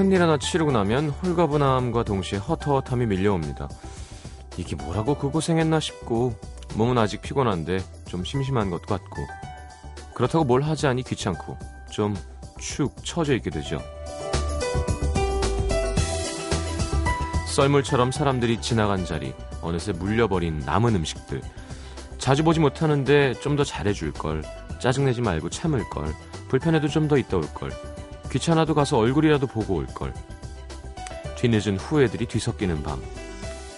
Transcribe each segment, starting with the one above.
큰일 하나 치르고 나면 홀가분함과 동시에 허터허함이 밀려옵니다. 이게 뭐라고 그 고생했나 싶고 몸은 아직 피곤한데 좀 심심한 것도 같고 그렇다고 뭘 하지 않니 귀찮고 좀 축 처져 있게 되죠. 썰물처럼 사람들이 지나간 자리, 어느새 물려버린 남은 음식들. 자주 보지 못하는데 좀 더 잘해줄 걸, 짜증내지 말고 참을 걸, 불편해도 좀 더 있다 올 걸, 귀찮아도 가서 얼굴이라도 보고 올 걸. 뒤늦은 후회들이 뒤섞이는 밤.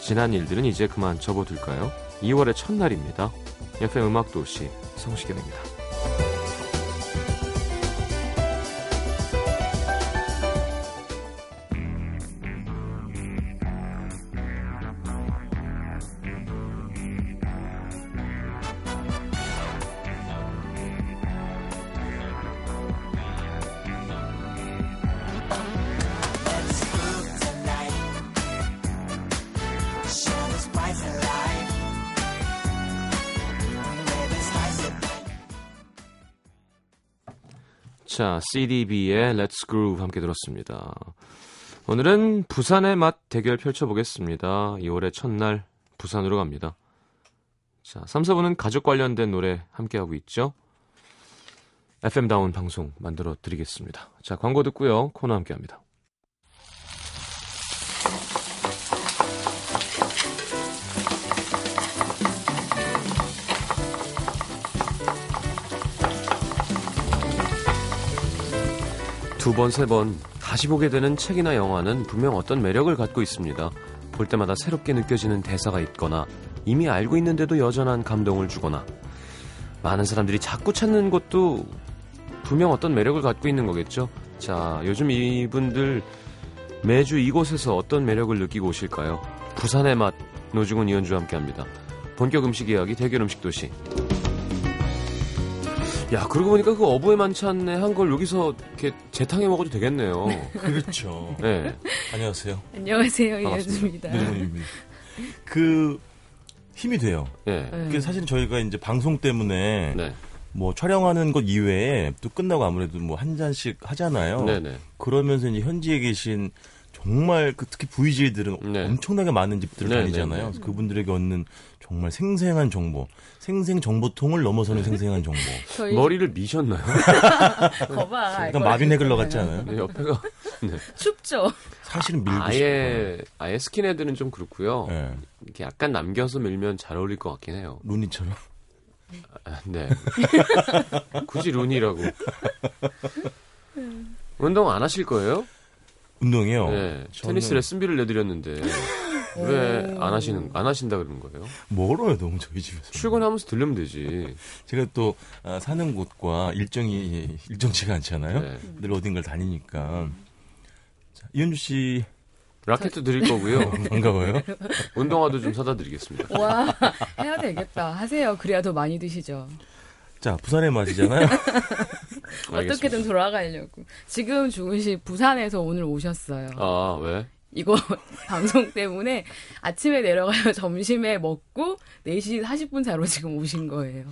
지난 일들은 이제 그만 접어둘까요? 2월의 첫날입니다. FM 음악도시 성시경입니다. 자, CDB의 Let's Groove 함께 들었습니다. 오늘은 부산의 맛 대결 펼쳐보겠습니다. 2월의 첫날 부산으로 갑니다. 자, 3, 4분은 가족 관련된 노래 함께하고 있죠. FM다운 방송 만들어 드리겠습니다. 자, 광고 듣고요. 코너 함께합니다. 두 번, 세 번 다시 보게 되는 책이나 영화는 분명 어떤 매력을 갖고 있습니다. 볼 때마다 새롭게 느껴지는 대사가 있거나 이미 알고 있는데도 여전한 감동을 주거나 많은 사람들이 자꾸 찾는 것도 분명 어떤 매력을 갖고 있는 거겠죠. 자, 요즘 이분들 매주 이곳에서 어떤 매력을 느끼고 오실까요? 부산의 맛 노중훈 이현주와 함께합니다. 본격 음식 이야기 대결 음식 도시. 야, 그러고 보니까 그 어부의 만찬에 한 걸 여기서 이렇게 재탕해 먹어도 되겠네요. 그렇죠. 네. 안녕하세요. 안녕하세요. 이현주입니다. 노정훈입니다. 그 힘이 돼요. 예. 네. 그 사실 저희가 이제 방송 때문에 네. 뭐 촬영하는 것 이외에 또 끝나고 아무래도 뭐 한 잔씩 하잖아요. 네네. 그러면서 이제 현지에 계신 정말 그 특히 VJ들은 네. 엄청나게 많은 집들을 네, 다니잖아요. 네, 네. 그분들에게 얻는 정말 생생한 정보, 생생 정보통을 넘어서는 생생한 정보. 저희 머리를 미셨나요? 거봐. 약간 마빈 해글러 같지 않아요? 네, 옆에가 춥죠. 사실은 밀고 아예 아예 스킨헤드는 좀 그렇고요. 싶어요. 네. 이렇게 약간 남겨서 밀면 잘 어울릴 것 같긴 해요. 루니처럼. 아, 네. 굳이 룬이라고. 운동 안 하실 거예요? 운동이요. 네. 저는 테니스 레슨비를 내드렸는데 왜 안 하시는 안 하신다 그러는 거예요? 멀어요, 너무 저희 집에서. 출근하면서 들르면 되지. 제가 또 아, 사는 곳과 일정이 일정치가 않잖아요. 네. 늘 어딘가를 다니니까. 자, 이현주 씨 라켓도 드릴 거고요. 반가워요. 운동화도 좀 사다 드리겠습니다. 와, 해야 되겠다. 하세요. 그래야 더 많이 드시죠. 자, 부산의 맛이잖아요. 어떻게든 돌아가려고. 지금 주은 씨 부산에서 오늘 오셨어요. 아, 왜? 이거 방송 때문에 아침에 내려가요. 점심에 먹고 4시 40분 자로 지금 오신 거예요.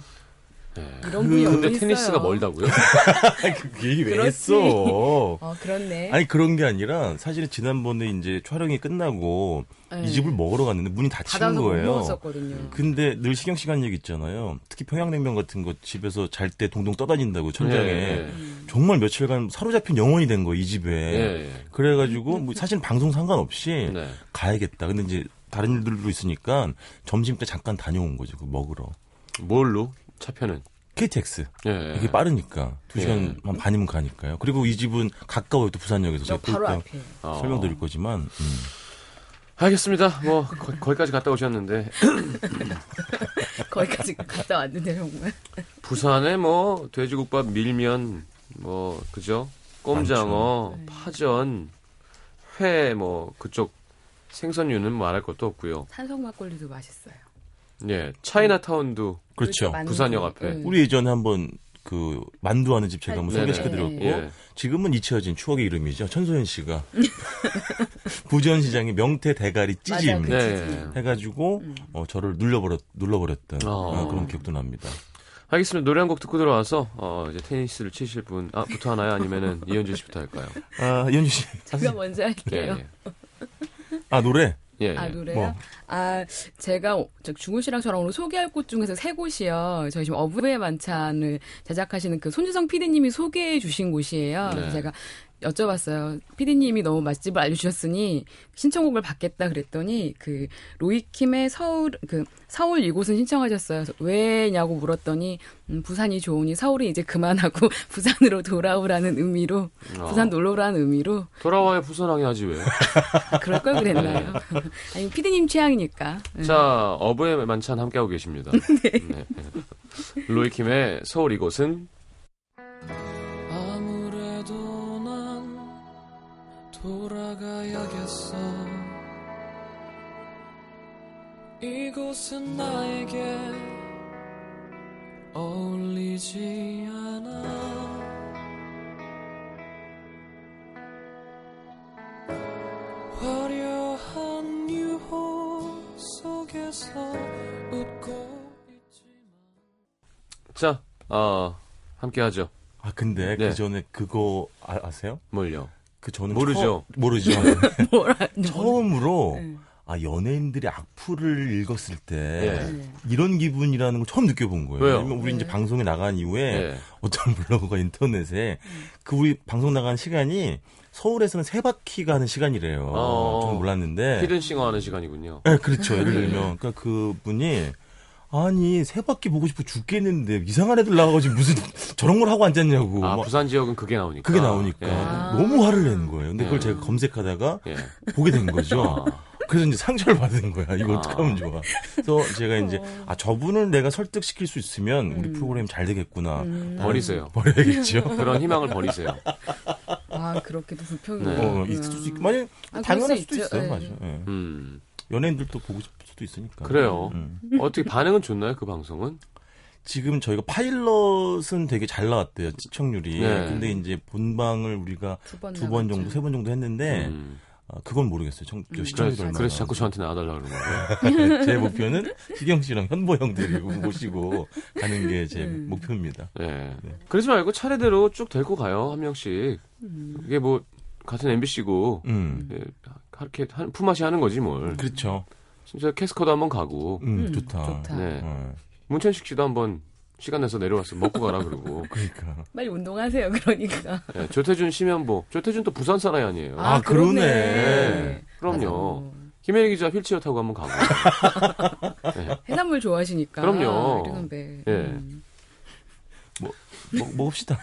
네. 이런 분이 어디 근데 있어요? 테니스가 멀다고요? 그 얘기 왜 그렇지. 했어? 어, 그렇네. 아니 그런 게 아니라 사실은 지난번에 이제 촬영이 끝나고 네. 이 집을 먹으러 갔는데 문이 닫힌 거예요. 근데 늘 신경 시간 얘기 있잖아요. 특히 평양냉면 같은 거 집에서 잘 때 동동 떠다닌다고 천장에 네. 정말 며칠간 사로잡힌 영혼이 된 거예요 이 집에. 네. 그래가지고 뭐 사실 방송 상관없이 네. 가야겠다. 근데 이제 다른 일들도 있으니까 점심 때 잠깐 다녀온 거죠. 그 먹으러. 뭘로? 차편은? KTX. 예. 이게 빠르니까 두 시간 예. 한 반이면 가니까요. 그리고 이 집은 가까워요. 또 부산역에서 저 제가 바로 또 앞에. 어. 설명드릴 거지만 음. 알겠습니다. 뭐 거, 거기까지 갔다 오셨는데 거기까지 갔다 왔는데 정말. 부산에 뭐 돼지국밥, 밀면 뭐 그죠? 꼼장어, 많죠. 파전, 회 뭐 그쪽 생선류는 말할 것도 없고요. 산성 막걸리도 맛있어요. 예, 차이나타운도 그렇죠. 만두. 부산역 앞에. 응. 우리 예전에 한번 그 만두하는 집 제가 한번 네네. 소개시켜드렸고 예. 지금은 잊혀진 추억의 이름이죠. 천소연 씨가 부전시장의 명태 대가리 찌짐 맞아, 그 네. 해가지고 음. 어, 저를 눌러버렸 눌러버렸던 어. 어, 그런 기억도 납니다. 알겠습니다. 노래 한 곡 듣고 들어와서 어, 이제 테니스를 치실 분 아 부터 하나요? 아니면은 이현주 씨부터 할까요? 아, 이현주 씨. 제가 먼저 예, 할게요. 예. 아, 노래? 예, 예. 아 노래요? 뭐. 아 제가 저 중훈 씨랑 저랑 오늘 소개할 곳 중에서 세 곳이요. 저희 지금 어부의 만찬을 제작하시는 그 손주성 PD님이 소개해 주신 곳이에요. 네. 제가 여쭤봤어요. PD님이 너무 맛집을 알려주셨으니 신청곡을 받겠다 그랬더니 그 로이킴의 서울 그 서울 이곳은 신청하셨어요. 왜냐고 물었더니 음, 부산이 좋으니 서울은 이제 그만하고 부산으로 돌아오라는 의미로 어. 부산 놀러 오라는 의미로 돌아와야 부산항이 하지 왜? 아, 그럴 걸 그랬나요? 아니 피디님 취향이니까. 네. 자, 어부의 만찬 함께하고 계십니다. 네. 로이킴의 서울 이곳은 돌아가야겠어 이곳은 나에게 어울리지 않아 화려한 유호 속에서 웃고 있지만 자, 어, 함께 하죠. 아, 근데 네. 그 전에 그거 아, 아세요? 뭘요? 그 저는 모르죠. 처음- 모르죠. 뭐라 처음으로 네. 아 연예인들이 악플을 읽었을 때 예. 네. 이런 기분이라는 걸 처음 느껴본 거예요. 왜요? 왜냐면 우리 이제 네. 방송에 나간 이후에 예. 어떤 블로그가 인터넷에 그 우리 방송 나간 시간이 서울에서는 세 바퀴가 하는 시간이래요. 어. 저는 몰랐는데. 히든싱어 하는 시간이군요. 네, 그렇죠. 예를 들면 그러니까 그분이 아니 세 바퀴 보고 싶어 죽겠는데 이상한 애들 나와가지고 무슨 저런 걸 하고 앉았냐고. 아, 막 부산 지역은 그게 나오니까. 그게 나오니까 예. 아. 너무 화를 내는 거예요. 근데 그걸 예. 제가 검색하다가 예. 보게 된 거죠. 아. 그래서 이제 상처를 받은 거야. 이거 아. 어떡하면 좋아. 그래서 제가 이제 아 저분을 내가 설득시킬 수 있으면 우리 음. 프로그램 잘 되겠구나. 음. 버리세요. 버려야겠죠. 그런 희망을 버리세요. 아 그렇게도 불평이. 네. 어, 있을 수도 있고 만약 아, 당연할 수 수도 있죠. 있어요. 예. 맞아. 예. 음. 연예인들도 보고 싶을 수도 있으니까. 그래요. 음. 어떻게 반응은 좋나요, 그 방송은? 지금 저희가 파일럿은 되게 잘 나왔대요 시청률이. 네. 근데 이제 본방을 우리가 두번 두번 정도, 세 번 정도 했는데 음. 아, 그건 모르겠어요. 청, 저 음. 시청률이 그래서, 얼마나. 그래서 자꾸 저한테 나와달라고 그러는 거예요. 제 목표는 희경 씨랑 현보 형 데리고 모시고 가는 게제 음. 목표입니다. 예. 네. 그러지 말고 차례대로 쭉 데리고 가요, 한 명씩. 음. 이게 뭐, 같은 MBC고, 음. 예, 이렇게 한, 품앗이 하는 거지, 뭘. 그렇죠. 진짜 캐스커도 한번 가고, 음, 음, 좋다. 좋다. 네. 어, 문천식 씨도 한번 시간 내서 내려와서 먹고 가라 그러고. 그러니까. 빨리 운동하세요. 그러니까. 예, 조태준 심연보. 조태준 또 부산 사나이 아니에요. 아, 그러네. 네. 그럼요. 맞아. 어. 김혜리 기자 휠체어 타고 한번 가고. 해산물 좋아하시니까. 그럼요. 선배. 예. 음. 먹, 먹읍시다.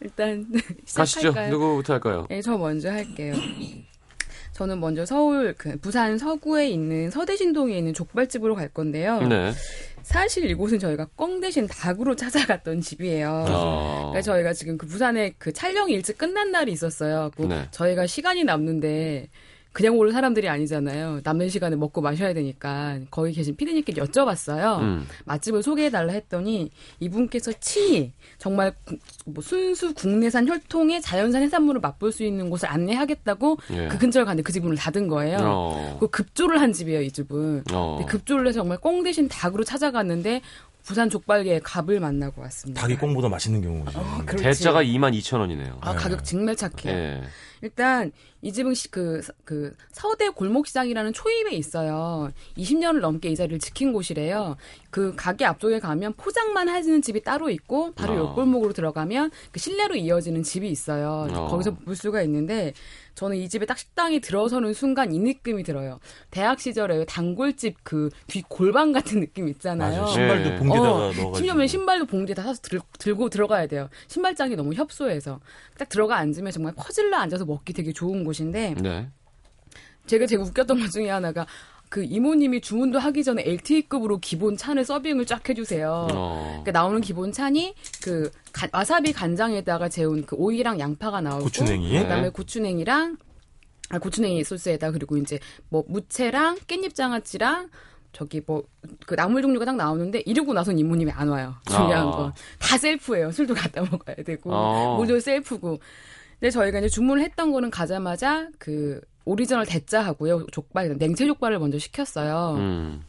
일단 가시죠. 시작할까요? 누구부터 할까요? 네, 저 먼저 할게요. 저는 먼저 서울 그 부산 서구에 있는 서대신동에 있는 족발집으로 갈 건데요. 네. 사실 이곳은 저희가 꽝 대신 닭으로 찾아갔던 집이에요. 어. 그러니까 저희가 지금 그 부산에 그 촬영이 일찍 끝난 날이 있었어요. 그 네. 저희가 시간이 남는데 그냥 올 사람들이 아니잖아요. 남는 시간에 먹고 마셔야 되니까 거기 계신 피디님께 여쭤봤어요. 음. 맛집을 소개해달라 했더니 이분께서 친히 정말 구- 뭐 순수 국내산 혈통의 자연산 해산물을 맛볼 수 있는 곳을 안내하겠다고 예. 그 근처를 갔는데 그집 문을 닫은 거예요. 어. 그 급조를 한 집이에요, 이 집은. 어. 급조를 해서 정말 꽁 대신 닭으로 찾아갔는데 부산 족발계의 갑을 만나고 왔습니다. 닭이 꽁보다 맛있는 경우죠. 그렇지. 대짜가 2만 2천 원이네요. 아, 가격 정말 착해요. 예. 일단 이 집은 시- 그, 그 서대 골목시장이라는 초입에 있어요. 20년을 넘게 이 자리를 지킨 곳이래요. 그 가게 앞쪽에 가면 포장만 하시는 집이 따로 있고 바로 어. 옆골목으로 들어가면 그 실내로 이어지는 집이 있어요. 어. 거기서 볼 수가 있는데 저는 이 집에 딱 식당에 들어서는 순간 이 느낌이 들어요. 대학 시절에 단골집 그뒤 골반 같은 느낌 있잖아요. 맞아. 신발도 네. 봉지에다가 어, 넣어가지고. 심지어는 신발도 봉지에 다 사서 들, 들고 들어가야 돼요. 신발장이 너무 협소해서. 딱 들어가 앉으면 정말 퍼질러 앉아서 먹기 되게 좋은 곳인데, 네. 제가 되게 웃겼던 것 중에 하나가, 그 이모님이 주문도 하기 전에 LTE급으로 기본 찬을 서빙을 쫙 해주세요. 어. 그러니까 나오는 기본 찬이 그 가- 와사비 간장에다가 재운 그 오이랑 양파가 나오고 고추냉이. 그다음에 네. 고추냉이랑 아, 고추냉이 소스에다 그리고 이제 뭐 무채랑 깻잎 장아찌랑 저기 뭐 그 나물 종류가 딱 나오는데 이러고 나선 이모님이 안 와요. 중요한 아. 건다 셀프예요. 술도 갖다 먹어야 되고 어. 모두 셀프고. 근데 저희가 이제 주문을 했던 거는 가자마자 그 오리지널 대짜하고요. 족발, 냉채 족발을 먼저 시켰어요. 음.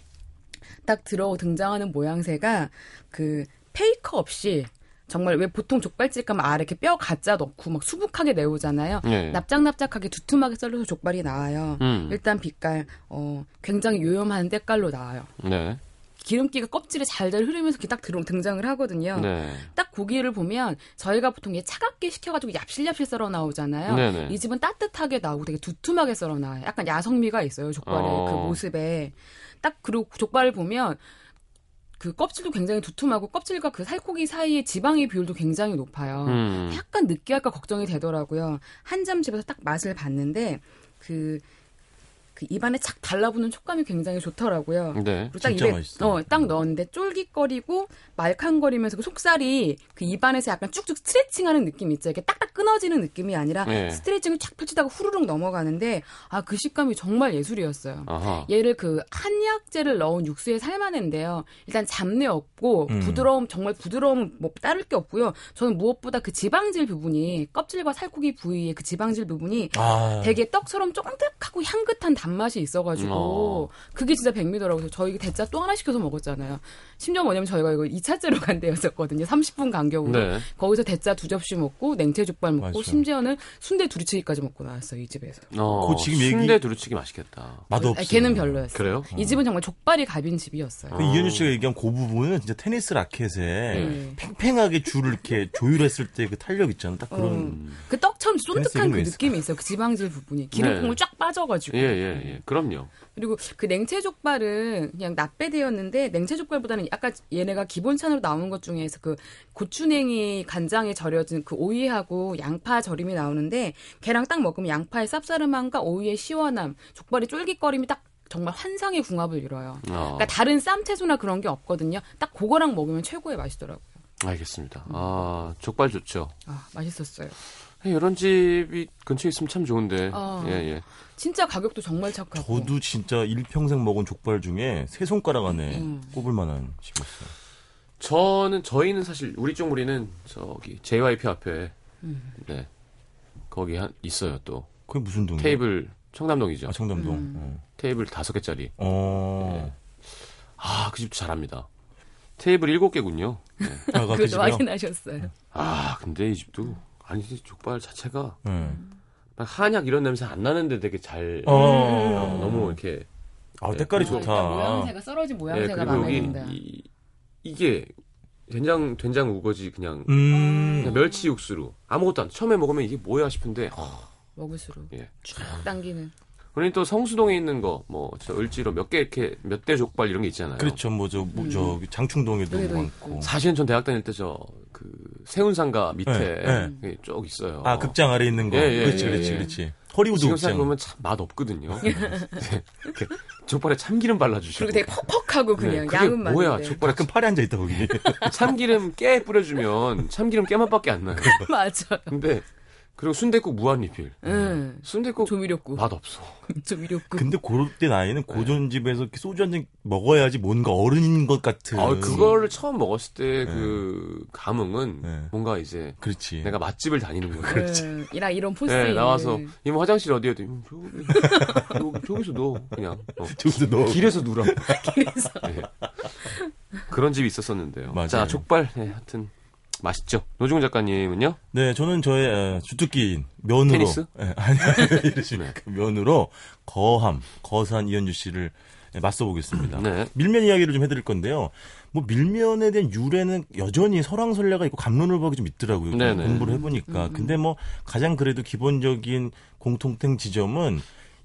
딱 들어 등장하는 모양새가 그 fake 없이 정말 왜 보통 족발집 가면 아래 이렇게 뼈 가짜 넣고 막 수북하게 내오잖아요. 예. 납작납작하게 두툼하게 썰려서 족발이 나와요. 음. 일단 빛깔 어 굉장히 요염한 때깔로 나와요. 네. 기름기가 껍질에 잘잘 흐르면서 이렇게 딱 들어 등장을 하거든요. 네. 딱 고기를 보면 저희가 보통 얘 차갑게 식혀가지고 얍실얍실 썰어 나오잖아요. 네네. 이 집은 따뜻하게 나오고 되게 두툼하게 썰어 나와요. 약간 야성미가 있어요 족발의 어. 그 모습에. 딱 그리고 족발을 보면 그 껍질도 굉장히 두툼하고 껍질과 그 살코기 사이의 지방의 비율도 굉장히 높아요. 음. 약간 느끼할까 걱정이 되더라고요. 한점 집에서 딱 맛을 봤는데 그, 그 입안에 착 달라붙는 촉감이 굉장히 좋더라고요. 네. 그리고 딱 진짜 입에 맛있어. 어, 딱 넣었는데 쫄깃거리고 말캉거리면서 그 속살이 그 입안에서 약간 쭉쭉 스트레칭하는 느낌 있죠. 이렇게 딱딱 끊어지는 느낌이 아니라 네. 스트레칭을 쫙 펼치다가 후루룩 넘어가는데 아 그 식감이 정말 예술이었어요. 아하. 얘를 그 한약재를 넣은 육수에 삶아낸데요. 일단 잡내 없고 음. 부드러움 정말 부드러움 뭐 따를 게 없고요. 저는 무엇보다 그 지방질 부분이 껍질과 살코기 부위의 그 지방질 부분이 아, 되게 떡처럼 쫀득하고 향긋한 단맛이 있어가지고 어. 그게 진짜 백미더라고요. 저희 대짜 또 하나 시켜서 먹었잖아요. 심지어 뭐냐면 저희가 이거 2차째로 간 데였었거든요. 30분 간격으로. 네. 거기서 대짜 두 접시 먹고 냉채 족발 먹고 맞아. 심지어는 순대 두리치기까지 먹고 나왔어요. 이 집에서. 어, 그 지금 얘기- 순대 두루치기 맛있겠다. 맛없어. 아, 걔는 별로였어요. 그래요? 이 집은 정말 족발이 갑인 집이었어요. 그 이현주 씨가 얘기한 그 부분은 진짜 테니스 라켓에 네. 팽팽하게 줄을 이렇게 조율했을 때 그 탄력 있잖아. 딱 그런. 그 떡처럼 쫀득한 그 느낌이 있어요. 그 지방질 부분이 기름콩을 네. 쫙 빠져가지고. 예, 예, 예. 그럼요. 그리고 그 냉채 족발은 그냥 납배되었는데 냉채 족발보다는 약간 얘네가 기본찬으로 나오는 것 중에서 그 고추냉이 간장에 절여진 그 오이하고 양파 절임이 나오는데 걔랑 딱 먹으면 양파의 쌉싸름함과 오이의 시원함, 족발의 쫄깃거림이 딱 정말 환상의 궁합을 이뤄요. 어, 그러니까 다른 쌈채소나 그런 게 없거든요. 딱 그거랑 먹으면 최고의 맛이더라고요. 알겠습니다. 아, 족발 좋죠. 아, 맛있었어요. 이런 집이 근처에 있으면 참 좋은데. 어. 예, 예. 진짜 가격도 정말 착하고. 저도 진짜 일평생 먹은 족발 중에 세 손가락 안에 음. 꼽을 만한 집이었어요. 저는 저희는 사실 우리 쪽 무리는 저기 JYP 앞에 음. 네 거기 한 있어요 또 그게 무슨 동이에요? 테이블 청담동이죠 아, 청담동. 음. 테이블 다섯 개짜리 어. 아그 집도 잘합니다 테이블 일곱 개군요 네. 아, 그 그것도? 확인하셨어요. 아 근데 이 집도 아니 족발 자체가 네. 막 한약 이런 냄새 안 나는데 되게 잘 어. 어, 너무 이렇게 아, 때깔이 그리고 좋다. 모양새가 썰어진 예, 모양새가 그리고 마음에 여기 든다. 이, 이게 된장 된장 우거지 그냥 음. 그냥 멸치 육수로 아무것도 안 처음에 먹으면 이게 뭐야 싶은데 아, 먹을수록 예. 쭉 당기는. 그러니 또 성수동에 있는 거, 뭐, 저 을지로 몇 개 이렇게 몇 대 족발 이런 게 있잖아요. 그렇죠. 뭐, 저, 뭐, 저, 장충동에도 여기도 많고. 있고. 사실은 전 대학 다닐 때 저, 그, 세운상가 밑에 네, 예, 쭉 있어요. 아, 극장 아래 있는 거. 예, 예, 그렇지, 예, 그렇지, 예. 그렇지. 허리우드 지금. 생각해보면 참 맛 없거든요. 네. 이렇게 족발에 참기름 발라주시고. 그리고 되게 퍽퍽하고 네, 그냥 그게 양은 뭐야, 많은데. 족발에 가끔 팔에 앉아 있다, 거기. 참기름 깨 뿌려주면 참기름 깨맛밖에 안 나요. 맞아. 근데, 그리고 순대국 무한리필. 응. 순대국 조미료국. 맛 없어. 조미료국. 근데 그럴 때 나이는 고전집에서 이렇게 소주 한 잔 먹어야지 뭔가 어른인 것 같은. 아, 그거를 처음 먹었을 때그 감흥은 네. 뭔가 이제 그렇지. 내가 맛집을 다니는 거예요. 응. 이라 이런 포스. 네. 나와서 이모 화장실 어디에? 음, 저기, 여기, 저기서 넣어 그냥 어. 저기서 넣어. 길에서 누라. 길에서. 네. 그런 집이 있었었는데요. 맞아요. 자 족발, 네, 하여튼 맛있죠. 노중 작가님은요? 네, 저는 저의 어, 주특기인 면으로. 테니스? 예, 아니, 아니, 네. 그 면으로 거함, 거산 이현주 씨를 예, 맞서 보겠습니다. 네. 밀면 이야기를 좀 해드릴 건데요. 뭐 밀면에 대한 유래는 여전히 설왕설래가 있고 감론을박이 좀 있더라고요. 좀 네네. 공부를 해보니까. 근데 뭐 가장 그래도 기본적인 공통된 지점은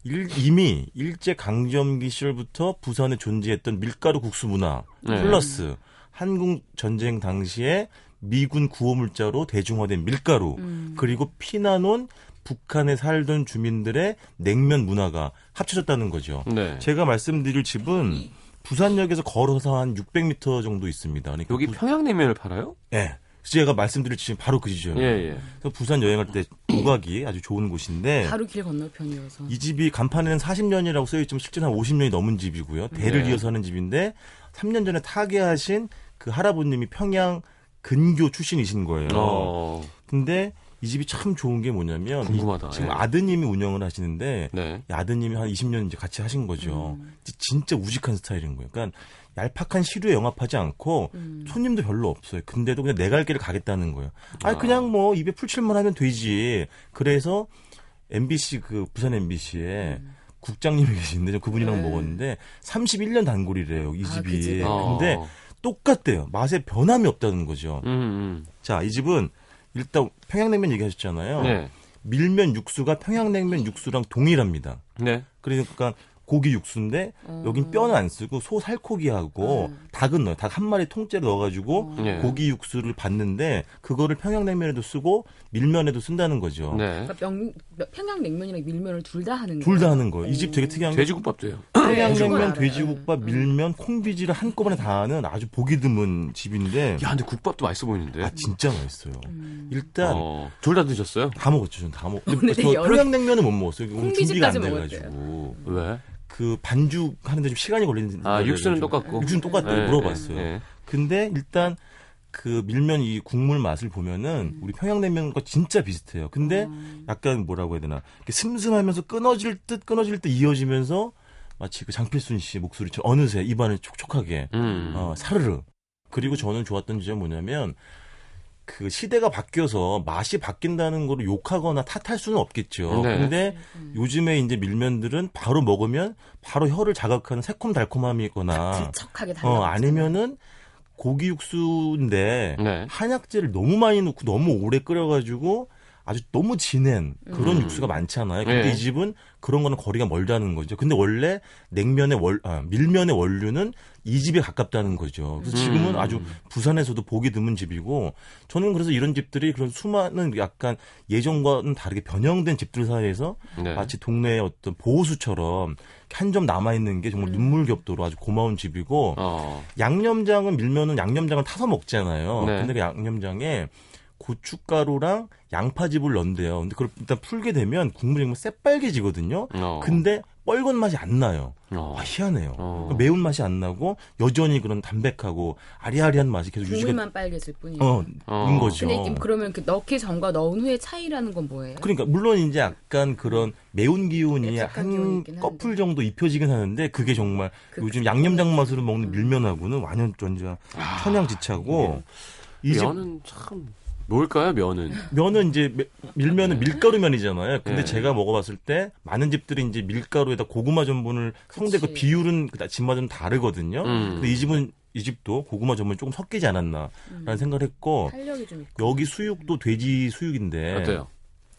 일- 이미 일제 강점기 시절부터 부산에 존재했던 밀가루 국수 문화 네. 플러스 한국 전쟁 당시에 미군 구호물자로 대중화된 밀가루 음. 그리고 피나논 북한에 살던 주민들의 냉면 문화가 합쳐졌다는 거죠. 네. 제가 말씀드릴 집은 부산역에서 걸어서 한 600m 정도 있습니다. 그러니까 여기 부- 평양냉면을 팔아요? 예. 제가 말씀드릴 집이 바로 그 지점이에요. 예, 예. 그래서 부산 여행할 때 오가기 아주 좋은 곳인데 바로 길 건너편이어서. 이 집이 간판에는 40년이라고 써있지만 실제로 한 50년이 넘은 집이고요. 대를 네. 이어서 하는 집인데 3년 전에 타계하신 그 할아버님이 평양 근교 출신이신 거예요. 어, 근데 이 집이 참 좋은 게 뭐냐면 궁금하다. 이- 지금 예. 아드님이 운영을 하시는데 네. 이 아드님이 한 20년 이제 같이 하신 거죠. 음. 진짜 우직한 스타일인 거예요. 그러니까 얄팍한 시류에 영합하지 않고 음. 손님도 별로 없어요. 근데도 그냥 내갈 길을 가겠다는 거예요. 아 아. 그냥 뭐 입에 풀칠만 하면 되지. 그래서 MBC 그 부산 MBC에 국장님이 계시는데 저 그분이랑 음. 네. 먹었는데 31년 단골이래요 이 아, 집이. 그 집에. 어. 똑같대요. 맛에 변함이 없다는 거죠. 음, 음. 자, 이 집은 일단 평양냉면 얘기하셨잖아요. 네. 밀면 육수가 평양냉면 육수랑 동일합니다. 네. 그러니까 고기 육수인데 어. 여긴 뼈는 안 쓰고 소 살코기하고 음. 닭은 넣어요. 닭 한 마리 통째로 넣어가지고 네. 고기 육수를 받는데 그거를 평양냉면에도 쓰고 밀면에도 쓴다는 거죠. 네. 그러니까 명, 평양냉면이랑 밀면을 둘 다 하는 둘다 거예요? 하는 거예요. 이 집 되게 특이한 게 돼지국밥도 해요. 네, 그건 평양냉면, 알아요. 돼지국밥, 음. 밀면, 콩비지를 한꺼번에 다 하는 아주 보기 드문 집인데 야, 근데 국밥도 맛있어 보이는데. 아 진짜 맛있어요. 음. 일단 어, 둘다 드셨어요? 다 먹었죠. 저는 다 먹. 오늘 저 여러- 평양냉면은 못 먹었어요. 오늘 준비가 안 콩비지까지 돼가지고 왜? 그 반죽 하는데 좀 시간이 걸리는. 아, 육수는 똑같고. 육수는 똑같다고 네, 물어봤어요. 네, 네. 근데 일단 그 밀면 이 국물 맛을 보면은 우리 평양냉면과 진짜 비슷해요. 근데 음. 약간 뭐라고 해야 되나 이렇게 슴슴하면서 끊어질 듯 끊어질 듯 이어지면서 마치 그 장필순 씨 목소리처럼 어느새 입안을 촉촉하게 음. 어, 사르르. 그리고 저는 좋았던 지점 뭐냐면 그 시대가 바뀌어서 맛이 바뀐다는 거를 욕하거나 탓할 수는 없겠죠. 네. 근데 요즘에 이제 밀면들은 바로 먹으면 바로 혀를 자극하는 새콤달콤함이 있거나 질척하게 어 달라붙잖아요. 아니면은 고기 육수인데 네. 한약재를 너무 많이 넣고 너무 오래 끓여가지고 아주 너무 진한 그런 음. 육수가 많잖아요. 근데 네. 이 집은 그런 거는 거리가 멀다는 거죠. 근데 원래 냉면의 월, 아, 밀면의 원류는 이 집에 가깝다는 거죠. 그래서 지금은 음. 아주 부산에서도 보기 드문 집이고 저는 그래서 이런 집들이 그런 수많은 약간 예전과는 다르게 변형된 집들 사이에서 네. 마치 동네의 어떤 보호수처럼 한 점 남아있는 게 정말 눈물겹도록 아주 고마운 집이고 어. 양념장은 밀면은 양념장을 타서 먹잖아요. 네. 근데 그 양념장에 고춧가루랑 양파즙을 넣는데요. 근데 그걸 일단 풀게 되면 국물이 정말 새빨개지거든요. 어. 근데 뻘건 맛이 안 나요. 어. 아, 희한해요. 어. 그 매운 맛이 안 나고 여전히 그런 담백하고 아리아리한 맛이 계속 유지가 국물만 빨개질 뿐이에요. 어, 어. 는 거죠. 근데 그러면 그 넣기 전과 넣은 후의 차이라는 건 뭐예요? 그러니까 물론 이제 약간 그런 매운 기운이 기운이 한. 꺼풀 정도 입혀지긴 하는데 그게 정말 그 요즘 양념장 맛으로 먹는 밀면하고는 완전 전자 천양지차고 이 집 면은 참 뭘까요, 면은? 면은 이제 매- 밀면은 밀가루 면이잖아요. 근데 네. 제가 먹어봤을 때 많은 집들이 이제 밀가루에다 고구마 전분을 성대 그. 비율은 그 집마다 좀 다르거든요. 음. 근데 이 집은 이 집도 고구마 전분이 조금 섞이지 않았나라는 음. 생각을 했고 탄력이 좀 있고. 여기 수육도 돼지 수육인데 어때요?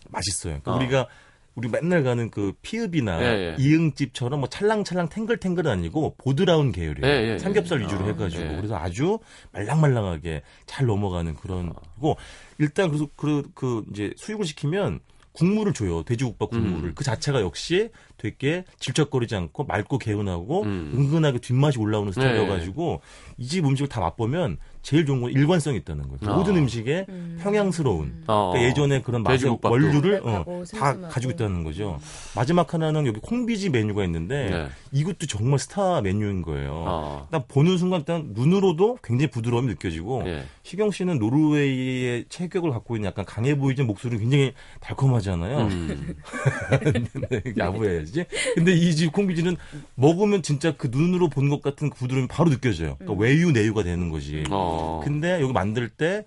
맛있어요. 그러니까 어. 우리가 우리 맨날 가는 그 피읍이나 예, 예. 이응집처럼 뭐 찰랑찰랑 탱글탱글은 아니고 보드라운 계열이에요. 예, 예, 예. 삼겹살 위주로 어, 해가지고 예. 그래서 아주 말랑말랑하게 잘 넘어가는 그런 어. 거고 일단 그래서 그, 그 이제 수육을 시키면 국물을 줘요. 돼지국밥 국물을. 음. 그 자체가 역시 되게 질척거리지 않고 맑고 개운하고 음. 은근하게 뒷맛이 올라오는 네. 스타일이어가지고 이집 음식을 다 맛보면 제일 좋은 건 일관성이 있다는 거예요. 어. 모든 음식에 음. 평양스러운 어. 그러니까 예전에 그런 맛의 돼지국밥도. 원류를 어, 다. 가지고 있다는 거죠. 마지막 하나는 여기 콩비지 메뉴가 있는데 네. 이것도 정말 스타 메뉴인 거예요. 어. 딱 보는 순간 일단 눈으로도 굉장히 부드러움이 느껴지고 예. 희경 씨는 노르웨이의 체격을 갖고 있는 약간 강해 보이는 목소리가 굉장히 달콤하잖아요. 음. 야부해야지. 근데 이 집 콩비지는 먹으면 진짜 그 눈으로 본 것 같은 그 부드러움이 바로 느껴져요. 그러니까 외유 내유가 되는 거지. 어. 근데 여기 만들 때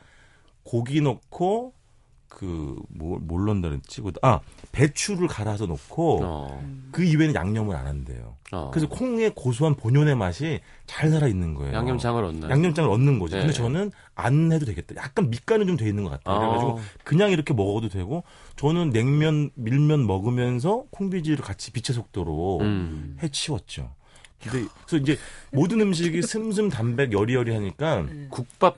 고기 넣고 그뭘 뭘 넣는다 그랬지? 아 배추를 갈아서 넣고 어. 그 이외에는 양념을 안 한대요. 어. 그래서 콩의 고소한 본연의 맛이 잘 살아 있는 거예요. 양념장을 얻나요? 양념장을 얻는 거죠. 근데 네. 저는 안 해도 되겠다. 약간 밑간은 좀 돼 있는 것 같아요. 어. 그래가지고 그냥 이렇게 먹어도 되고 저는 냉면 밀면 먹으면서 콩비지를 같이 빛의 속도로 음. 해치웠죠. 근데 그래서 이제 모든 음식이 슴슴 담백 여리여리 하니까 음. 국밥,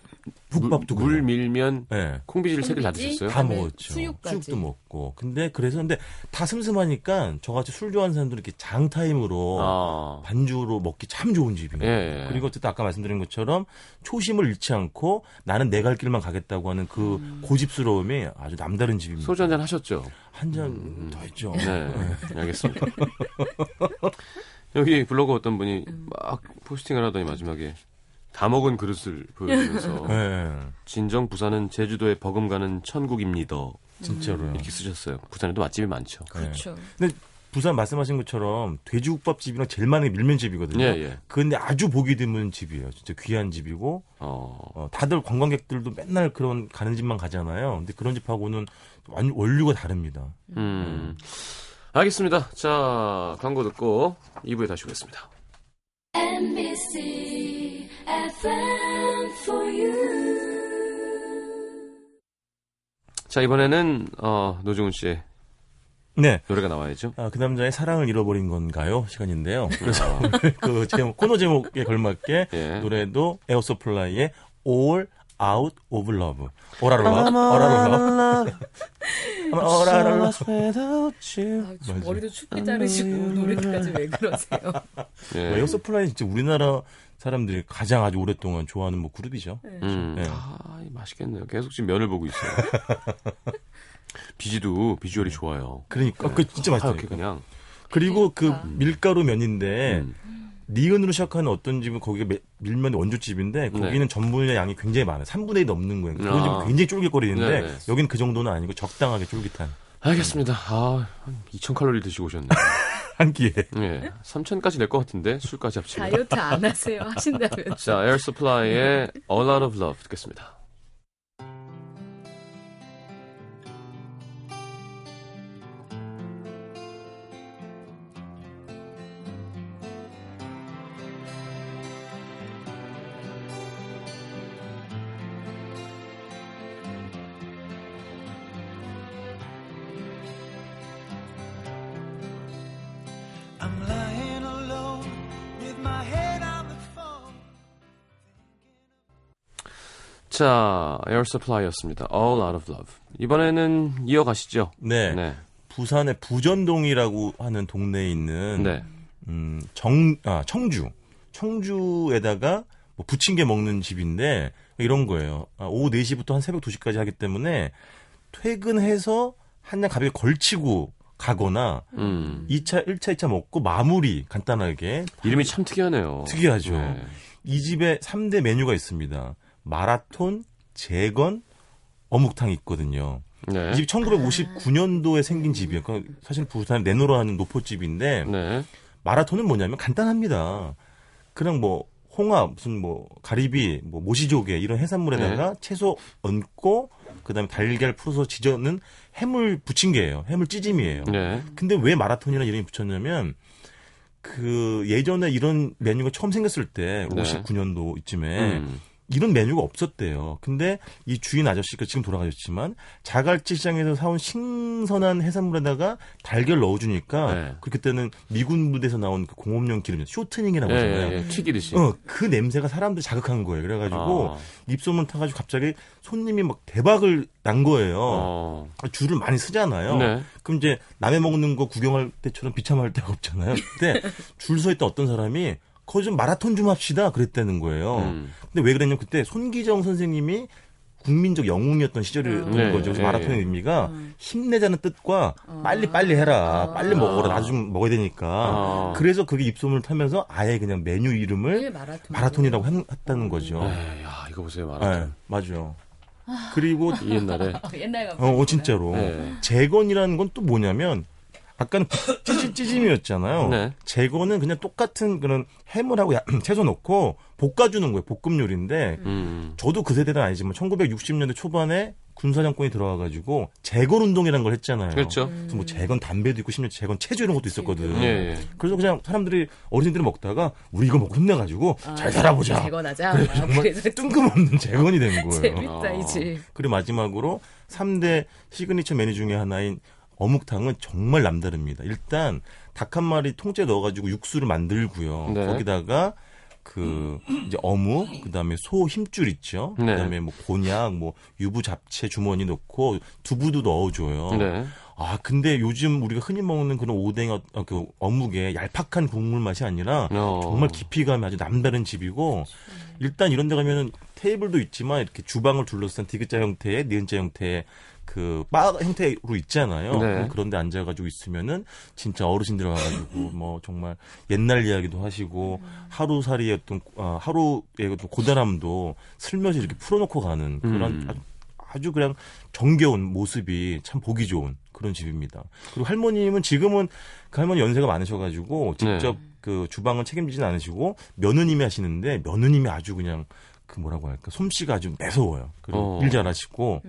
국밥도 물, 물. 밀면 네. 콩비지를 세개다 콩비지? 드셨어요? 다 먹었죠. 수육까지. 수육도 먹고. 근데 그래서 근데 다 슴슴하니까 저같이 술 좋아하는 사람들은 이렇게 장 타임으로 아. 반주로 먹기 참 좋은 집인 거예요. 예. 그리고 어쨌든 아까 말씀드린 것처럼 초심을 잃지 않고 나는 내 갈 길만 가겠다고 하는 그 음. 고집스러움이 아주 남다른 집입니다. 소주 한 잔 하셨죠? 한 잔더 했죠. 네, 알겠습니다. 여기 블로그 어떤 분이 막 포스팅을 하더니 마지막에 다 먹은 그릇을 보여주면서 네, 진정 부산은 제주도에 버금가는 천국입니다. 진짜로요. 이렇게 쓰셨어요. 부산에도 맛집이 많죠. 네. 그렇죠. 근데 부산 말씀하신 것처럼 돼지국밥집이랑 제일 많은 게 밀면집이거든요. 예, 예. 근데 아주 보기 드문 집이에요. 진짜 귀한 집이고 어. 어, 다들 관광객들도 맨날 그런 가는 집만 가잖아요. 근데 그런 집하고는 완 원류가 다릅니다. 음. 알겠습니다. 자, 광고 듣고 2부에 다시 오겠습니다. You. 자, 이번에는 어, 노종훈 씨의 네. 노래가 나와야죠. 아, 그 남자의 사랑을 잃어버린 건가요? 시간인데요. 그래서 오늘 그 제목, 코너 제목에 걸맞게 예. 노래도 에어서플라이의 All Out of Love. 오라로라. 오라로라. 오라로라. 아, 좀 맞아. 머리도 춥게 자르시고 노래까지 왜 그러세요? 예. 뭐 에어서플라이 진짜 우리나라 사람들이 가장 아주 오랫동안 좋아하는 뭐 그룹이죠. 음. 네. 아, 맛있겠네요. 계속 지금 면을 보고 있어요. 비지도 visual이 좋아요. 그러니까 그 진짜 맛있어요. 하얗게 그냥. 그리고 그 그러니까. 밀가루 면인데 음. 니은으로 시작하는 어떤 집은 거기가 매- 밀면 원조집인데 거기는 네. 전분의 양이 굉장히 많아요. 3분의 1 넘는 거예요. 그런 아. 집은 굉장히 쫄깃거리는데 네, 네. 여기는 그 정도는 아니고 적당하게 쫄깃한 알겠습니다. 아, 한 2,000 칼로리 드시고 오셨네요. 한 끼에. 예. 3,000까지 될 것 같은데 술까지 합치면. 다이어트 안 하세요 하신다면 자, 에어 서플라이의 All Out of Love 듣겠습니다. 자, 에어 서플라이였습니다. All Out of Love. 이번에는 이어가시죠. 네. 네. 부산의 부전동이라고 하는 동네에 있는 네. 음, 정, 아, 청주. 청주에다가 뭐 부침개 먹는 집인데 이런 거예요. 아, 오후 4시부터 한 새벽 2시까지 하기 때문에 퇴근해서 한잔 가볍게 걸치고 가거나 음. 2차, 1차, 2차 먹고 마무리 간단하게 이름이 참 특이하네요. 특이하죠. 네. 이 집에 3대 메뉴가 있습니다. 마라톤, 재건, 어묵탕이 있거든요. 네. 이 집이 1959년도에 생긴 집이에요. 그러니까 사실 부산 내노라 하는 노포집인데 네. 마라톤은 뭐냐면 간단합니다. 그냥 뭐 홍합, 무슨 뭐 가리비, 뭐 모시조개 이런 해산물에다가 채소 얹고 그다음에 달걀 풀어서 지져는 해물 부침개예요. 해물 찌짐이에요. 네. 근데 왜 마라톤이라는 이름이 붙였냐면 그 예전에 이런 메뉴가 처음 생겼을 때 네. 59년도 이쯤에 음. 이런 메뉴가 없었대요. 근데 이 주인 아저씨가 지금 돌아가셨지만 자갈치 시장에서 사온 신선한 해산물에다가 달걀 넣어주니까 네. 그렇게 때는 미군 부대에서 나온 그 공업용 기름 쇼트닝이라고 예, 하잖아요. 예, 예. 튀기듯이. 어, 그 냄새가 사람들 자극한 거예요. 그래가지고 아. 입소문 타가지고 갑자기 손님이 막 대박을 난 거예요. 어. 줄을 많이 쓰잖아요. 네. 그럼 이제 남의 먹는 거 구경할 때처럼 비참할 데가 없잖아요. 그때 줄 서 있던 어떤 사람이 거기 좀 마라톤 좀 합시다 그랬다는 거예요. 음. 근데 왜 그랬냐면 그때 손기정 선생님이 국민적 영웅이었던 시절이었던 네, 거죠. 그래서 네, 마라톤의 네. 의미가 힘내자는 뜻과 빨리 빨리 해라, 아. 빨리 먹어라, 나도 좀 먹어야 되니까. 아. 그래서 그게 입소문을 타면서 아예 그냥 메뉴 이름을 일 마라톤 마라톤 이라고 한- 했다는 거죠. 에이, 야, 이거 보세요, 네, 마라톤. 맞아요. 그리고 이 옛날에. 어, 옛날 어, 어, 진짜로 네. 재건이라는 건 또 뭐냐면 아까는 찌짐 찌짐이었잖아요. 네. 재건은 그냥 똑같은 그런 해물하고 야- 채소 넣고 볶아주는 거예요. 볶음 요리인데 음. 저도 그 세대는 아니지만 1960년대 초반에 군사 정권이 들어와가지고 재건 운동이라는 걸 했잖아요. 그렇죠. 그래서 뭐 재건 담배도 있고 심지어 재건 체조 이런 것도 있었거든. 예, 예. 그래서 그냥 사람들이 어르신들이 먹다가 우리 이거 먹고 힘내가지고 잘 살아보자. 재건하자. 그래, 아, 정말 그래서 뜬금없는 재건이 된 거예요. 재밌다 이 집. 그리고 마지막으로 3대 시그니처 메뉴 중에 하나인 어묵탕은 정말 남다릅니다. 일단 닭 한 마리 통째 넣어가지고 육수를 만들고요. 네. 거기다가 그 이제 어묵, 그다음에 소 힘줄 있죠. 네. 그다음에 뭐 곤약, 뭐 유부 잡채 주머니 넣고 두부도 넣어줘요. 네. 아 근데 요즘 우리가 흔히 먹는 그런 오뎅 어, 그 어묵의 얄팍한 국물 맛이 아니라 어. 정말 깊이감이 아주 남다른 집이고 일단 이런 데 가면은 테이블도 있지만 이렇게 주방을 둘러싼 디귿자 형태의 니은자 형태의 그바 형태로 있잖아요. 네. 그런데 앉아가지고 있으면은 진짜 어르신들 와가지고 뭐 정말 옛날 이야기도 하시고 하루살이의 어떤 아, 하루의 어떤 고단함도 슬며시 이렇게 풀어놓고 가는 그런 음. 아주, 아주 그냥 정겨운 모습이 참 보기 좋은 그런 집입니다. 그리고 할머님은 지금은 그 할머니 연세가 많으셔가지고 직접 네. 그 주방을 책임지진 않으시고 며느님이 하시는데 며느님이 아주 그냥 그 뭐라고 할까 솜씨가 아주 매서워요. 그리고 어. 일 잘하시고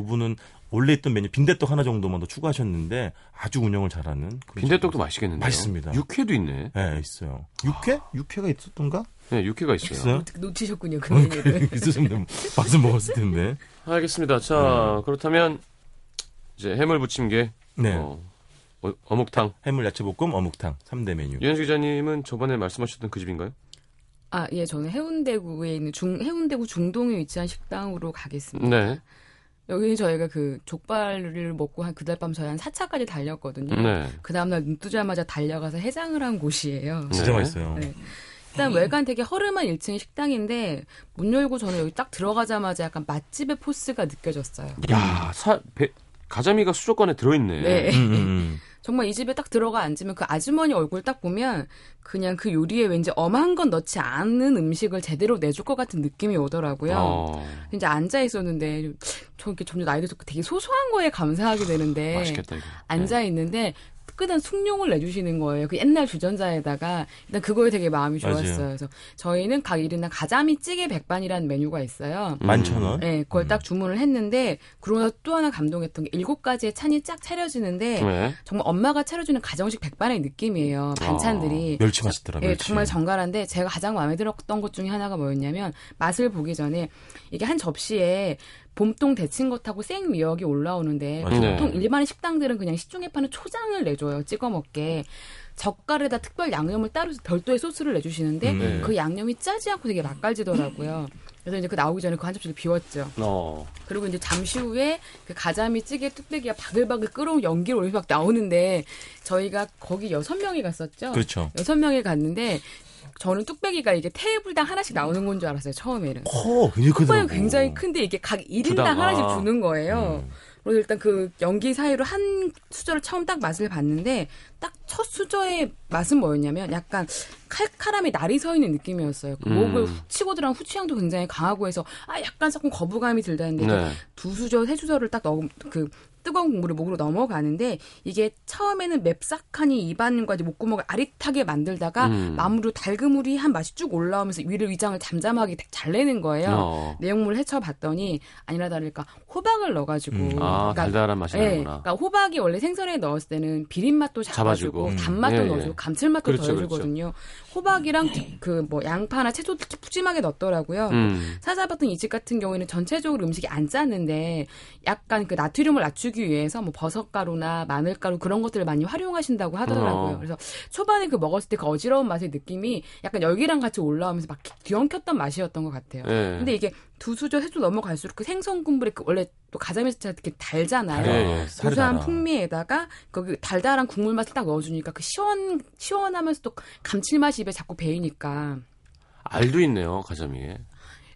그분은 원래 있던 메뉴 빈대떡 하나 정도만 더 추가하셨는데 아주 운영을 잘하는 빈대떡도. 맛있겠는데요. 맛있습니다. 육회도 있네. 네, 있어요. 육회? 육회가 있었던가? 네, 육회가 있어요. 있어요? 놓치셨군요 그 메뉴를. 있으면 맛은 먹었을 텐데. 알겠습니다. 자, 그렇다면 이제 해물 부침개, 네. 어, 어, 어 묵탕. 해물 야채볶음 어묵탕 3대 메뉴. 유현수 기자님은 저번에 말씀하셨던 그 집인가요? 아, 예, 저는 해운대구에 있는 중, 해운대구 중동에 위치한 식당으로 가겠습니다. 네. 여기는 저희가 그 족발을 먹고 한 그날 밤 저희 한 4차까지 달렸거든요. 네. 그 다음날 눈 뜨자마자 달려가서 해장을 한 곳이에요. 진짜 네. 맛있어요. 네. 일단 외관 되게 허름한 1층 식당인데 문 열고 저는 여기 딱 들어가자마자 약간 맛집의 포스가 느껴졌어요. 야, 사, 배, 가자미가 수족관에 들어있네. 네. 음, 음, 음. 정말 이 집에 딱 들어가 앉으면 그 아주머니 얼굴 딱 보면 그냥 그 요리에 왠지 엄한 건 넣지 않는 음식을 제대로 내줄 것 같은 느낌이 오더라고요. 어, 이제 앉아 있었는데 저 이렇게 점점 나이 들어서 되게 소소한 거에 감사하게 되는데 맛있겠다, 이거. 앉아 있는데 뜨끈한 숭늉을 내주시는 거예요. 그 옛날 주전자에다가 일단 그거에 되게 마음이 맞아요. 좋았어요. 그래서 저희는 각 1인당 가자미 찌개 백반이라는 메뉴가 있어요. 음. 만천 원. 네, 그걸 딱 주문을 했는데 그러나 또 하나 감동했던 게 일곱 가지의 찬이 쫙 차려지는데 네. 정말 엄마가 차려주는 가정식 백반의 느낌이에요. 반찬들이. 멸치 맛있더라. 예, 멸치. 정말 정갈한데 제가 가장 마음에 들었던 것 중에 하나가 뭐였냐면 맛을 보기 전에 이게 한 접시에 봄동 데친 것하고 생 미역이 올라오는데 맞아요. 보통 네. 일반 식당들은 그냥 시중에 파는 초장을 내줘요. 찍어 먹게. 젓갈에다 특별 양념을 따로 별도의 소스를 내주시는데 음. 네. 그 양념이 짜지 않고 되게 맛깔지더라고요. 그래서 이제 그 나오기 전에 그 한 접시를 비웠죠. 어. 그리고 이제 잠시 후에 그 가자미 찌개 뚝배기가 바글바글 끓어온 연기를 올리면서 막 나오는데 저희가 거기 여섯 명이 갔었죠. 그렇죠. 여섯 명이 갔는데 저는 뚝배기가 이게 테이블당 하나씩 나오는 건 줄 알았어요 처음에는. 커, 굉장히 뚝배기가 크더라고. 굉장히 큰데 이게 각 1인당 부당, 하나씩 아. 주는 거예요. 음. 그래서 일단 그 연기 사이로 한 수저를 처음 딱 맛을 봤는데 딱 첫 수저의 맛은 뭐였냐면 약간 칼칼함이 날이 서 있는 느낌이었어요. 그 음. 목을 훅 치고 들어간 후취향도 굉장히 강하고 해서 아 약간 조금 거부감이 들다는데 네. 두 수저 세 수저를 딱 넣은 그 뜨거운 국물을 목으로 넘어가는데 이게 처음에는 맵싹하니 입안과 목구멍을 아릿하게 만들다가 음. 마무리로 달그물이 한 맛이 쭉 올라오면서 위를 위장을 잠잠하게 잘 내는 거예요. 어. 내용물을 헤쳐봤더니 아니라 다를까 호박을 넣어가지고 음. 아, 달달한 맛이 예, 나는구나. 그러니까 호박이 원래 생선에 넣었을 때는 비린 맛도 잡아주고 잡아주고. 음. 단맛도 예, 예. 넣어주고 감칠맛도 그렇죠, 더해주거든요. 호박이랑 그 뭐 양파나 채소 특히 푸짐하게 넣었더라고요. 음. 찾아봤던 이집 같은 경우에는 전체적으로 음식이 안 짰는데 약간 그 나트륨을 낮추 기 위해서 뭐 버섯가루나 마늘가루 그런 것들을 많이 활용하신다고 하더라고요. 어. 그래서 초반에 그 먹었을 때 그 어지러운 맛의 느낌이 약간 열기랑 같이 올라오면서 막 뒤엉켰던 맛이었던 것 같아요. 예. 근데 이게 두 수저 세 수 넘어갈수록 그 생선 국물이 그 원래 또 가자미 자체가 되게 달잖아요. 예, 예. 네, 고소한. 풍미에다가 거기 달달한 국물 맛을 딱 넣어주니까 그 시원 시원하면서 또 감칠맛이 입에 자꾸 배이니까 알도 있네요, 가자미에.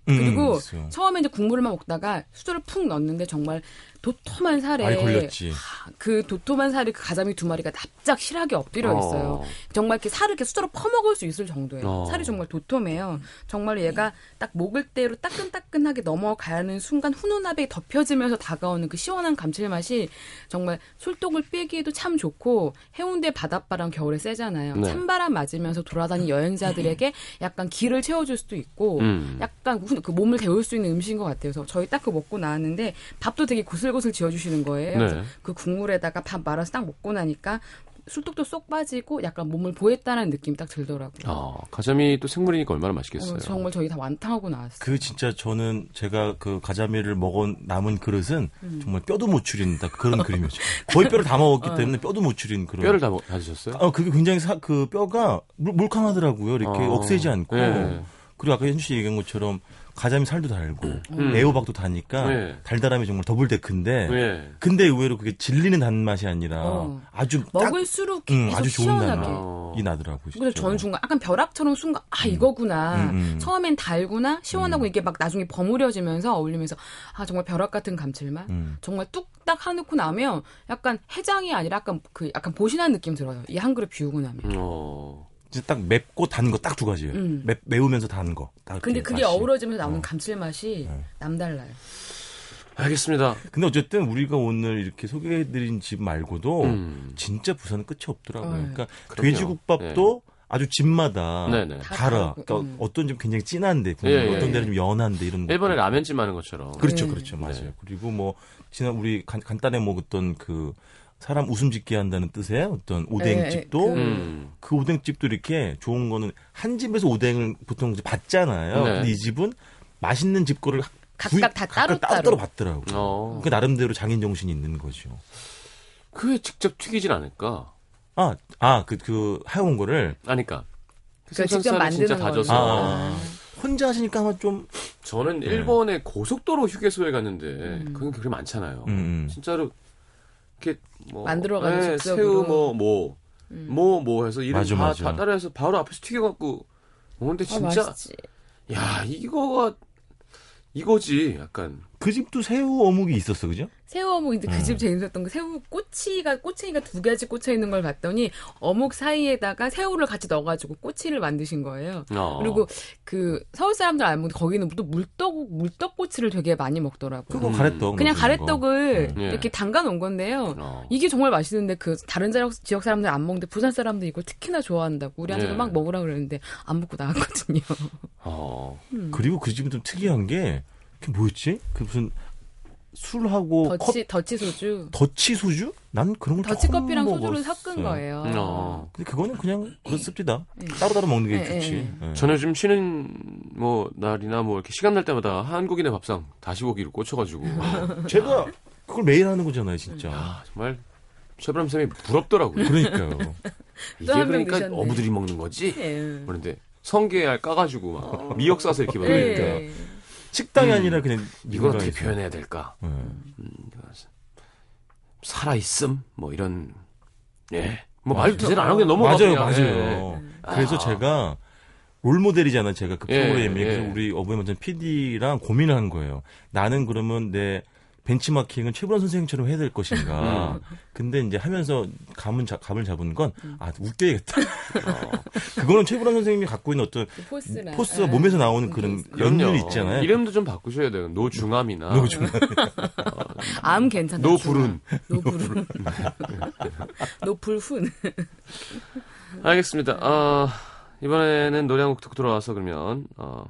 음, 그리고 있어요. 처음에 이제 국물만 먹다가 수저를 푹 넣었는데 정말 도톰한 살에 알이 걸렸지. 하, 그 도톰한 살에 그 가자미 두 마리가 납작 실하게 엎드려 있어요. 어. 정말 이렇게 살을 이렇게 수저로 퍼먹을 수 있을 정도예요. 어. 살이 정말 도톰해요. 정말 얘가 딱 목을 대로 따끈따끈하게 넘어가는 순간 훈훈하게 덮여지면서 다가오는 그 시원한 감칠맛이 정말 술독을 빼기에도 참 좋고 해운대 바닷바람 겨울에 세잖아요. 네. 찬바람 맞으면서 돌아다니는 여행자들에게 약간 기를 채워줄 수도 있고 음. 약간 후- 그 몸을 데울 수 있는 음식인 것 같아요. 그래서 저희 딱 그 먹고 나왔는데 밥도 되게 고슬 고슬 지어주시는 거예요. 네. 그 국물에다가 밥 말아서 딱 먹고 나니까 술독도 쏙 빠지고 약간 몸을 보했다는 느낌이 딱 들더라고요. 아, 가자미 또 생물이니까 얼마나 맛있겠어요. 어, 정말 저희 다 완탕하고 나왔어요. 그 진짜 저는 제가 그 가자미를 먹은 남은 그릇은 음. 정말 뼈도 못 추린 딱 그런 그림이었죠. 거의 뼈를 다 먹었기 어. 때문에 뼈도 못 추린 그런. 뼈를 다, 먹- 다 드셨어요? 어, 그게 굉장히 사, 그 뼈가 물, 물캉하더라고요. 이렇게 어. 억세지 않고. 네. 그리고 아까 현주 씨 얘기한 것처럼 가자미 살도 달고 음. 애호박도 다니까 네. 달달함이 정말 double deck인데 예. 근데 의외로 그게 질리는 단맛이 아니라 어. 아주 딱 먹을수록 음, 계속 아주 좋은 시원하게. 어. 이 나더라고요. 그래서 저는 순간 약간 벼락처럼 순간 아 이거구나. 음, 음. 처음엔 달구나 시원하고 이게 막 나중에 버무려지면서 어울리면서 아 정말 벼락 같은 감칠맛. 음. 정말 뚝딱 해놓고 나면 약간 해장이 아니라 약간 그 약간 보신한 느낌 들어요. 이 한 그릇 비우고 나면. 어. 진짜 딱 맵고 단 거 딱 두 가지예요. 음. 매, 매우면서 단 거. 딱 근데 그게 맛이. 어우러지면서 나오는 어. 감칠맛이 네. 남달라요. 알겠습니다. 근데 어쨌든 우리가 오늘 이렇게 소개해드린 집 말고도 음. 진짜 부산은 끝이 없더라고요. 어, 그러니까 그럼요. 예. 돼지국밥도 아주 집마다 네네. 다 달아. 그러니까 음. 어떤 집 굉장히 진한데, 예, 예, 어떤 예. 데는 좀 연한데 이런. 일본에 라면집 많은 것처럼. 그렇죠, 네. 그렇죠, 맞아요. 네. 그리고 뭐 지난 우리 간, 간단히 먹었던 그 사람 웃음 짓게 한다는 뜻의 어떤 오뎅집도 그- 음. 그 오뎅집도 이렇게 좋은 거는 한 집에서 오뎅을 보통 이제 받잖아요. 네. 근데 이 집은 맛있는 집 거를 각각 다 따로 따로 따로. 받더라고. 어. 그 나름대로 장인 정신이 있는 거죠. 그게 직접 튀기진 않을까? 아, 아, 그, 그, 해온 거를 아니까. 그 그러니까 직접 만드는 다져서. 아. 혼자 하시니까 아마 좀, 저는 네. 일본의 고속도로 휴게소에 갔는데 음. 그건 그렇게 많잖아요. 음, 음. 진짜로 이렇게 뭐 만들어가지고 네, 즉석으로. 새우 뭐뭐 음. 뭐 뭐 해서 이름 맞아, 다, 맞아. 다 따라해서 바로 앞에서 튀겨갖고 먹는데 아, 진짜 맛있지. 야 이거가 이거지 약간 그 집도 새우 어묵이 있었어, 그죠? 새우 어묵인데 음. 그집 재밌었던 게 새우 꼬치가 꼬챙이가 두 가지 꽂혀 있는 걸 봤더니 어묵 사이에다가 새우를 같이 넣어가지고 꼬치를 만드신 거예요. 어. 그리고 그 서울 사람들 알면 거기는 또 물떡 물떡 꼬치를 되게 많이 먹더라고요. 그거 음. 가래떡. 그냥 넣어주는 거. 가래떡을 예. 이렇게 담가 놓은 건데요. 어. 이게 정말 맛있는데 그 다른 지역, 지역 사람들 안 먹는데 부산 사람들 이걸 특히나 좋아한다고 우리한테도 예. 막 먹으라 그러는데 안 먹고 나갔거든요. 어. 그리고 그 집은 좀 특이한 게, 그 뭐였지? 그 무슨 술하고 더치 더치 소주, 컵, 더치 소주? 난 그런 걸 더치 처음 커피랑 소주를 먹었어요. 섞은 거예요. 어. 근데 그거는 그냥 네. 그렇습니다. 따로따로 먹는 게 예, 좋지. 예. 예. 저는 요즘 쉬는 뭐 날이나 뭐 이렇게 시간 날 때마다 한국인의 밥상 다시고기를 꽂혀가지고 제가 그걸 매일 하는 거잖아요, 진짜. 아 정말 최브람 쌤이 부럽더라고요. 그러니까요. 이게 그러니까 드셨네. 어부들이 먹는 거지. 예. 그런데 성게알 까가지고 막 미역 싸서 이렇게 먹으니까 예. 식당이 음. 아니라 그냥 이걸 어떻게. 표현해야 될까? 예. 살아 있음 뭐 이런 예. 뭐 말도 제대로 안 하고 그냥 넘어가 맞아요. 맞아요. 예. 그래서 아. 제가 롤 모델이잖아, 제가 그 예, 프로그램이. 예. 그래서 우리 어부의 PD랑 고민을 한 거예요. 나는 그러면 내 벤치마킹은 최불원 선생님처럼 해야 될 것인가. 음. 근데 이제 하면서 감은 자, 감을 잡은 건, 아, 웃겨야겠다. 그거는 최불암 선생님이 갖고 있는 어떤 그 force랑 force가 아, 몸에서 나오는 그 그런 force. 그럼요. 연륜 있잖아요. 이름도 좀 바꾸셔야 돼요. 노중암이나 노중암. 암 괜찮다. 노불운. 노불운. 노불훈. 알겠습니다. 아, 이번에는 노래 한 곡 듣고 돌아와서 그러면 어,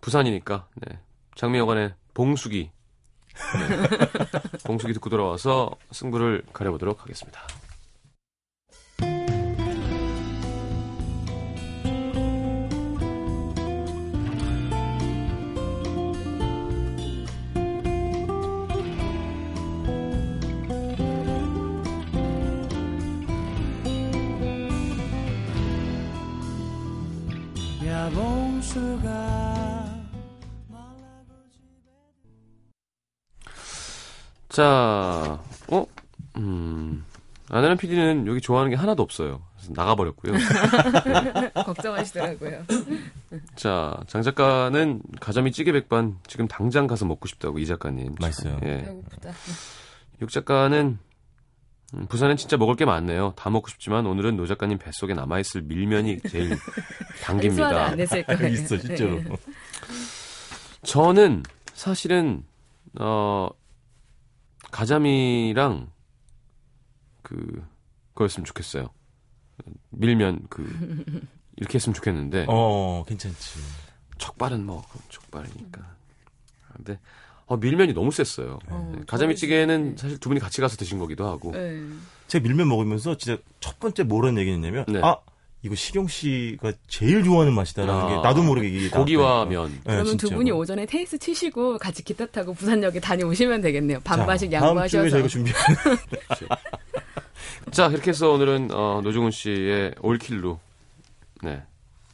부산이니까 네. 장미여관의 봉숙이 네. 봉숙이 듣고 돌아와서 승부를 가려보도록 하겠습니다. 야 봉수가 자, 어, 음, 아내는 PD는 여기 좋아하는 게 하나도 없어요. 그래서 나가버렸고요. 걱정하시더라고요. 자, 장 작가는 가자미 찌개 백반 지금 당장 가서 먹고 싶다고 이 작가님. 맛있어요. 예. 배고프다. 육 작가는 음, 부산엔 진짜 먹을 게 많네요. 다 먹고 싶지만 오늘은 노 작가님 뱃속에 남아있을 밀면이 제일 당깁니다. 안 했을 거예요. 있어, 실제로. 네. 저는 사실은 어 가자미랑 그 그거였으면 좋겠어요. 밀면 그 이렇게 했으면 좋겠는데 어, 괜찮지. 족발은 뭐 그럼 족발이니까. 근데 어, 밀면이 너무 셌어요. 어, 네, 가자미찌개는 네. 사실 두 분이 같이 가서 드신 거기도 하고. 네. 제가 밀면 먹으면서 진짜 첫 번째 뭐라는 얘기였냐면, 네. 아, 이거 식용 씨가 제일 좋아하는 맛이다라는 아, 게 나도 모르게 이게 고기와. 면. 네, 그러면 두 진짜로. 분이 오전에 테니스 치시고 같이 기차 타고 부산역에 다녀오시면 되겠네요. 반반씩 자, 다음 양보하셔서. 주에 저희가 준비 자, 이렇게 해서 오늘은 어, 노종훈 씨의 all kill로 네.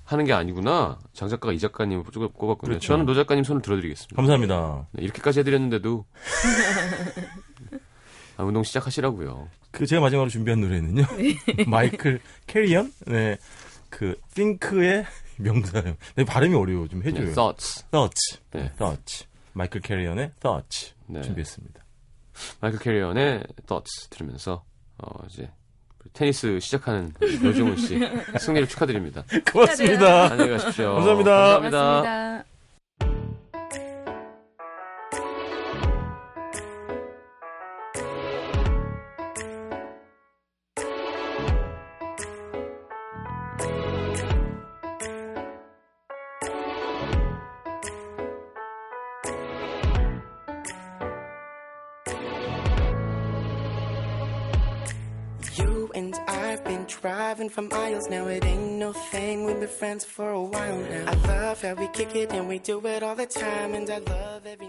하는 게 아니구나. 장 작가가 이 작가님을 꼽- 꼽았군요. 그렇죠. 저는 노 작가님 손을 들어드리겠습니다. 감사합니다. 네, 이렇게까지 해드렸는데도 아, 운동 시작하시라고요. 그 제가 마지막으로 준비한 노래는요. 마이클 캐리언 네. 그 think의 명사요. 네, 발음이 어려워. 좀 해줘요. 네, thoughts. Thoughts. 네. Thoughts. 마이클 캐리언의 Thoughts 네. 준비했습니다. 마이클 캐리언의 thoughts 들으면서 어, 이제 테니스 시작하는 노종훈 씨 승리를 축하드립니다. 고맙습니다. 안녕히 가십시오. 감사합니다. 감사합니다. 고맙습니다. For miles now. It ain't no thing. We've been friends for a while now. I love how we kick it and we do it all the time. And I love every